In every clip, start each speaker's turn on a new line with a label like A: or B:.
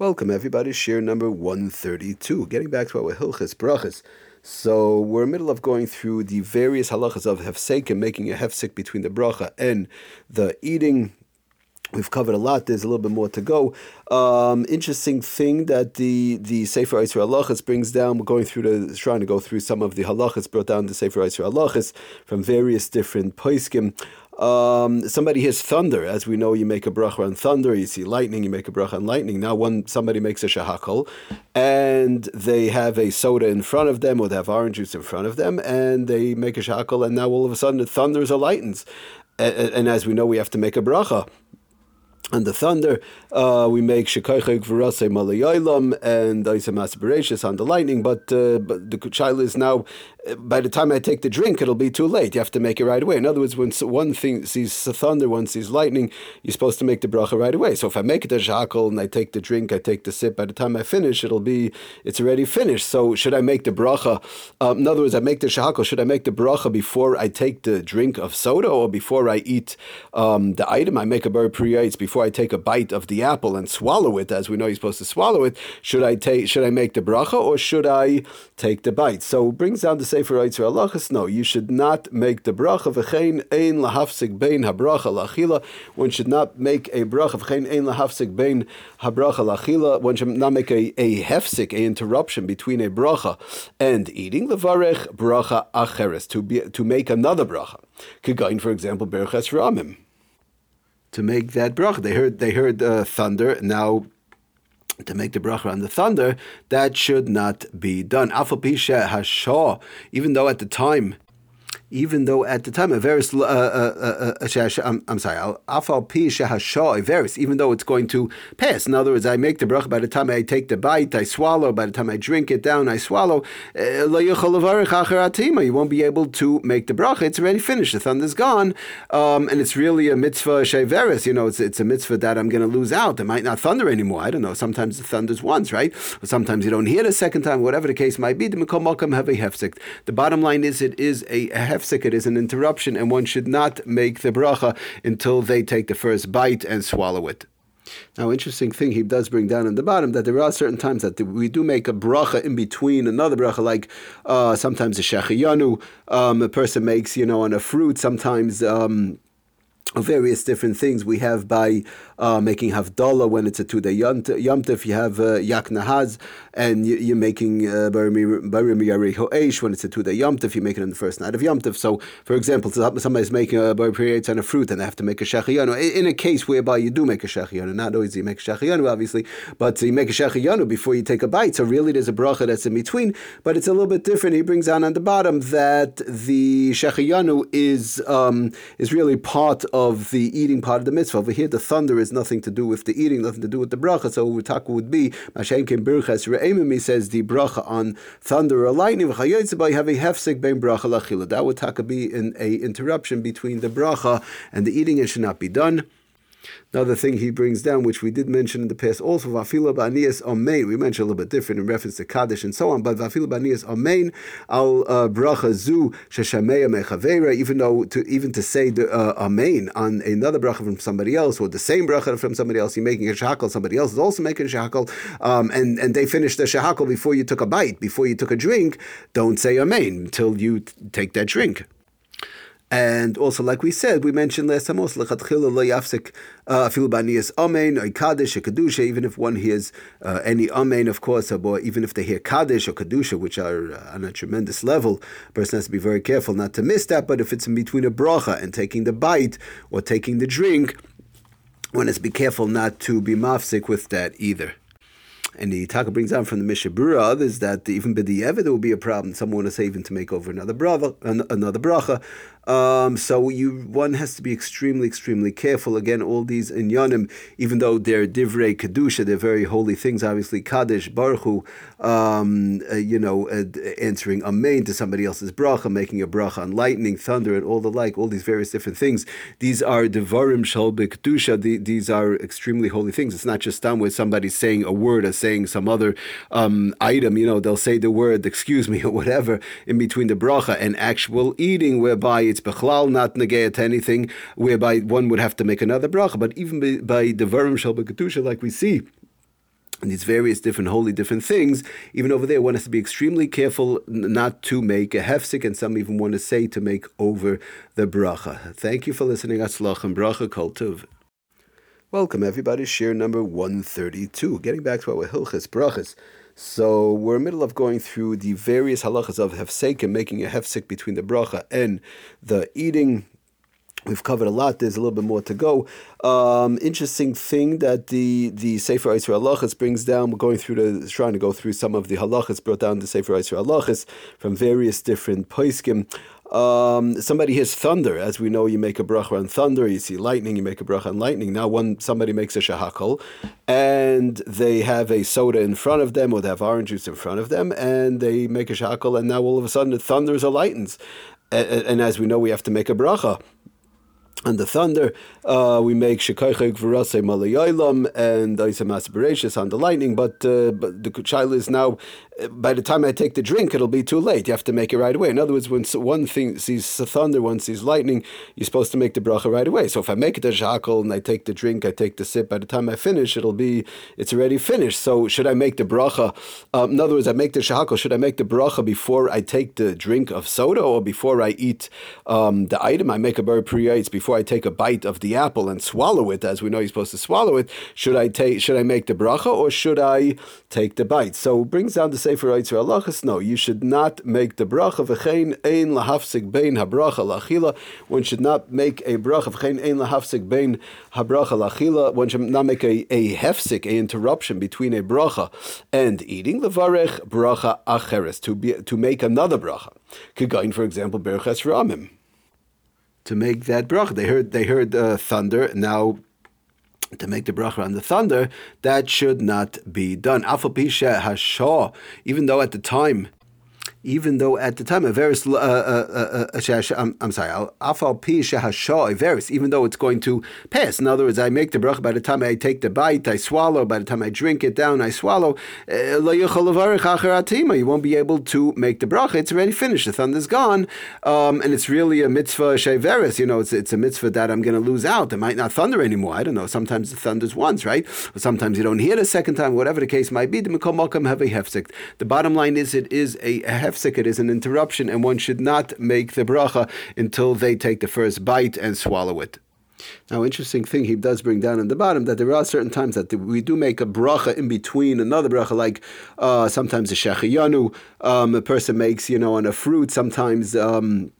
A: Welcome, everybody. Share number 132. Getting back to our Hilchas Brachas. So we're in the middle of going through the various halachas of hefsek and making a hefsek between the bracha and the eating. We've covered a lot. There's a little bit more to go. Um, interesting thing that the the Sefer Yisrael Halachas brings down. We're going through the trying to go through some of the halachas brought down the Sefer Yisrael Halachas from various different poiskim. Um, somebody hears thunder. As we know, you make a bracha on thunder. You see lightning, you make a bracha on lightning. Now, when somebody makes a shahakal, and they have a soda in front of them, or they have orange juice in front of them, and they make a shahakal, and now all of a sudden it thunders or lightens. And, and as we know, we have to make a bracha and the thunder, uh, we make shekaychek v'rasei malayaylam and isam aspirations on the lightning. But uh, but the child is now. By the time I take the drink, it'll be too late. You have to make it right away. In other words, when one thing sees the thunder, one sees lightning, you're supposed to make the bracha right away. So if I make the shakal and I take the drink, I take the sip. By the time I finish, it'll be it's already finished. So should I make the bracha? Um, in other words, I make the shakal. Should I make the bracha before I take the drink of soda or before I eat um, the item? I make a bar priyates before I take a bite of the apple and swallow it, as we know you're supposed to swallow it, should I take should I make the bracha or should I take the bite? So brings down the Sefer Yitzhak Halachas. No, you should not make the bracha. V'chein ein lahafsik bein habracha lachila. One should not make a bracha. V'chein ein lahafsik bein habracha lachila. One should not make a, a hefsik, a interruption between a bracha and eating. Levarech bracha acheres to be to make another bracha. Kigain, for example, berches ramim to make that bracha. They heard they heard uh, thunder. Now to make the bracha on the thunder, that should not be done. Even though at the time even though at the time Averis, uh, uh, uh, I'm, I'm sorry, Afal Pi Shehashah Averis, even though it's going to pass. In other words, I make the bracha by the time I take the bite, I swallow. By the time I drink it down, I swallow. You won't be able to make the bracha. It's already finished. The thunder's gone, um, and it's really a mitzvah sheveris. You know, it's, it's a mitzvah that I'm going to lose out. It might not thunder anymore. I don't know. Sometimes the thunders once, right? Or sometimes you don't hear it the second time. Whatever the case might be, a. The bottom line is, it is a, a hefsek. It is an interruption, and one should not make the bracha until they take the first bite and swallow it. Now, interesting thing he does bring down in the bottom that there are certain times that we do make a bracha in between another bracha, like uh, sometimes a shechiyanu, um, a person makes, you know, on a fruit, sometimes. Um, various different things we have by uh, making havdalah when it's a two-day yomtiv. You have uh, yak nahaz, and you, are making uh, barim when it's a two-day yomtiv. You make it on the first night of yomtiv. So, for example, somebody's making a bar on a fruit, and they have to make a shechiyanu. In a case whereby you do make a shechiyanu, not always you make a shechiyanu, obviously, but you make a shechiyanu before you take a bite. So really, there's a bracha that's in between, but it's a little bit different. He brings down on the bottom that the shechiyanu is um, is really part of the eating part of the mitzvah. Over here, the thunder is nothing to do with the eating, nothing to do with the bracha. So Utaka would be Mashem Kim Birchas Re'emim. says the bracha on thunder or lightning. Have a hefsek bein bracha lachila. That would taka be in a interruption between the bracha and the eating. It should not be done. Another thing he brings down, which we did mention in the past, also vafila banias amein. We mentioned a little bit different in reference to kaddish and so on, but vafila banias amein al uh, bracha zu sheshameya mechavera. Even though to even to say the uh, amein on another bracha from somebody else or the same bracha from somebody else, you're making a shahakal. Somebody else is also making a shahakal, um, and and they finished the shahakal before you took a bite, before you took a drink. Don't say amein until you t- take that drink. And also, like we said, we mentioned last time also, uh. Even if one hears uh, any amen, of course, or even if they hear kaddish or kedusha, which are uh, on a tremendous level, a person has to be very careful not to miss that. But if it's in between a bracha and taking the bite or taking the drink, one has to be careful not to be mafsik with that either. And the Taka brings down from the Mishnah Berurah others that even b'di'evet there will be a problem. Someone to say even to make over another brother, another bracha. Um, so you one has to be extremely, extremely careful. Again, all these inyanim, even though they're divrei kedusha, they're very holy things. Obviously, kaddish, baruch hu, um, uh, you know, uh, answering amen to somebody else's bracha, making a bracha on lightning, thunder, and all the like. All these various different things. These are devarim shal kedusha. The, these are extremely holy things. It's not just done where somebody's saying a word or saying some other um, item. You know, they'll say the word "excuse me" or whatever in between the bracha and actual eating, whereby it's bechlal not negayat anything, whereby one would have to make another bracha. But even by, by the verum shel like we see and these various different holy different things, even over there, one has to be extremely careful not to make a hefsik, and some even want to say to make over the bracha. Thank you for listening. Atzlach and bracha kol tuv. Welcome everybody. Share number one thirty two. Getting back to our hilchas brachas. So we're in the middle of going through the various halachas of hefsek and making a hefsek between the bracha and the eating We've covered a lot. There's a little bit more to go. Um, interesting thing that the the Sefer Yisrael Halachas brings down. We're going through the trying to go through some of the halachas brought down the Sefer Yisrael Halachas from various different poiskim. Um, somebody hears thunder, as we know, you make a bracha on thunder. You see lightning, you make a bracha on lightning. Now, when somebody makes a shahakal, and they have a soda in front of them, or they have orange juice in front of them, and they make a shahakal, and now all of a sudden it thunders or lightens, and, and as we know, we have to make a bracha and the thunder, uh, we make shekaychek v'rasei malayaylam and isam aspirations on the lightning. But uh, but the child is now by the time I take the drink, it'll be too late. You have to make it right away. In other words, when one thing sees the thunder, one sees lightning, you're supposed to make the bracha right away. So if I make it a shakal and I take the drink, I take the sip, by the time I finish, it'll be, it's already finished. So should I make the bracha? Um, in other words, I make the shakal, should I make the bracha before I take the drink of soda or before I eat um, the item? I make a bar priyates before I take a bite of the apple and swallow it, as we know you're supposed to swallow it. Should I take, should I make the bracha or should I take the bite? So brings down the Sefer Eitzer Halachas, no, you should not make the bracha v'chein ein lahafsik bein habracha lachila. One should not make a bracha v'chein ein lahafsik bein habracha lachila. One should not make a, a hefsik, a interruption between a bracha and eating. Levarech bracha acheres, to, be, to make another bracha. Kigain, for example, berchas ramim. To make that bracha, they heard they heard uh, thunder. Now to make the bracha on the thunder, that should not be done. Even though at the time even though at the time Averis, uh, uh, uh, I'm, I'm sorry, Afal Pi Shehasha Averis, even though it's going to pass. In other words, I make the bracha by the time I take the bite, I swallow. By the time I drink it down, I swallow. You won't be able to make the bracha. It's already finished. The thunder's gone, um, and it's really a mitzvah sheveris. You know, it's it's a mitzvah that I'm going to lose out. It might not thunder anymore. I don't know. Sometimes the thunders once, right? Or sometimes you don't hear it a second time. Whatever the case might be, the. The bottom line is, it is a, a hefsek, it is an interruption, and one should not make the bracha until they take the first bite and swallow it. Now, interesting thing he does bring down in the bottom that there are certain times that we do make a bracha in between another bracha, like uh, sometimes a shechiyanu, um, a person makes, you know, on a fruit, sometimes. Um,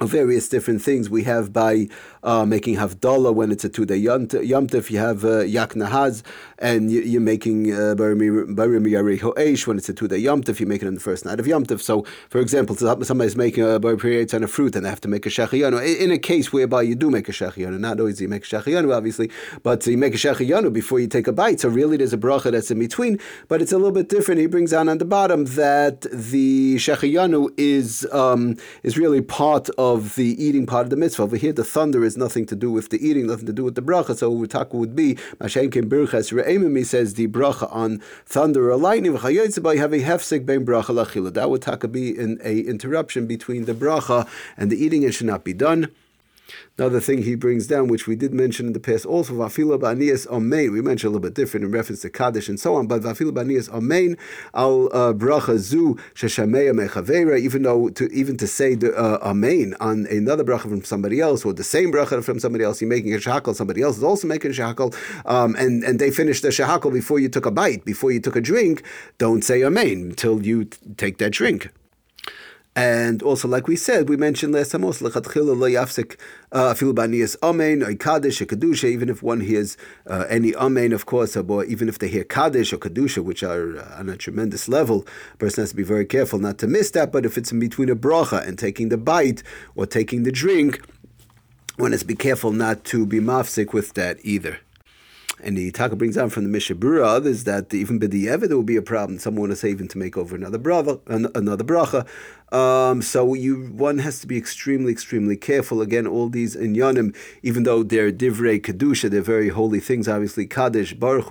A: various different things we have by uh, making Havdalah when it's a two day Yom Tov. You have uh, Yak Nahaz, and you, are making uh, Barim Yarei Ho'esh when it's a two day Yom Tov. You make it on the first night of Yom Tov. So, for example, somebody's making a Barim Priyatz on a fruit and they have to make a Shechiyanu. In a case whereby you do make a Shechiyanu, not always you make a Shechiyanu, obviously, but you make a Shechiyanu before you take a bite. So, really, there's a bracha that's in between, but it's a little bit different. He brings down on the bottom that the Shechiyanu is, um, is really part of the eating part of the mitzvah. Over here, the thunder is nothing to do with the eating, nothing to do with the bracha. So Utaka would be Mashenkin Birchas Re'emimi says the bracha on thunder or lightning. Have a hefsek bein bracha lachila. That would taka be in a interruption between the bracha and the eating. It should not be done. Another thing he brings down, which we did mention in the past, also vafila ba'anias amein. We mentioned a little bit different in reference to kaddish and so on, but vafila ba'anias amein al uh, bracha zu sheshameya mechavera. Even though to even to say the uh, amein on another bracha from somebody else or the same bracha from somebody else, you're making a shahakal. Somebody else is also making a shahakal, um, and and they finished the shahakal before you took a bite, before you took a drink. Don't say amein until you t- take that drink. And also, like we said, we mentioned last time also, uh, amen. Even if one hears uh, any amen, of course, or even if they hear kaddish or kedusha, which are uh, on a tremendous level, a person has to be very careful not to miss that. But if it's in between a bracha and taking the bite or taking the drink, one has to be careful not to be mafsik with that either. And the Taka brings down from the Mishnah Berurah others that even b'di'evet there will be a problem. Someone to say even to make over another brother, another bracha. Um, so you one has to be extremely, extremely careful. Again, all these inyanim, even though they're divrei kedusha, they're very holy things. Obviously, kaddish, baruch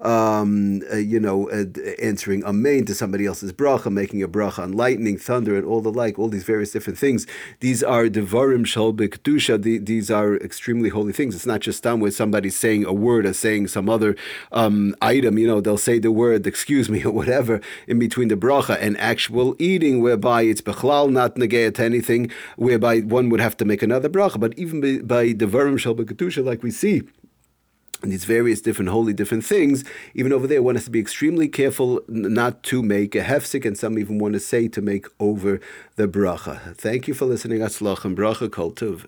A: um, uh, you know, uh, answering amen to somebody else's bracha, making a bracha on lightning, thunder, and all the like. All these various different things. These are devarim shal kedusha. These are extremely holy things. It's not just done with somebody saying a word, a saying some other um, item, you know, they'll say the word, excuse me, or whatever, in between the bracha and actual eating, whereby it's bechlal not negayah to anything, whereby one would have to make another bracha. But even by, the verum shel like we see, and these various different holy different things, even over there, one has to be extremely careful not to make a hefsik, and some even want to say to make over the bracha. Thank you for listening. Atzlach bracha kol tuv.